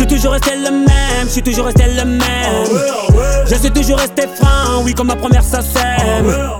Je suis toujours resté le même, je suis toujours resté le même. Ah ah je suis toujours resté franc, oui, comme ma première ça. Ah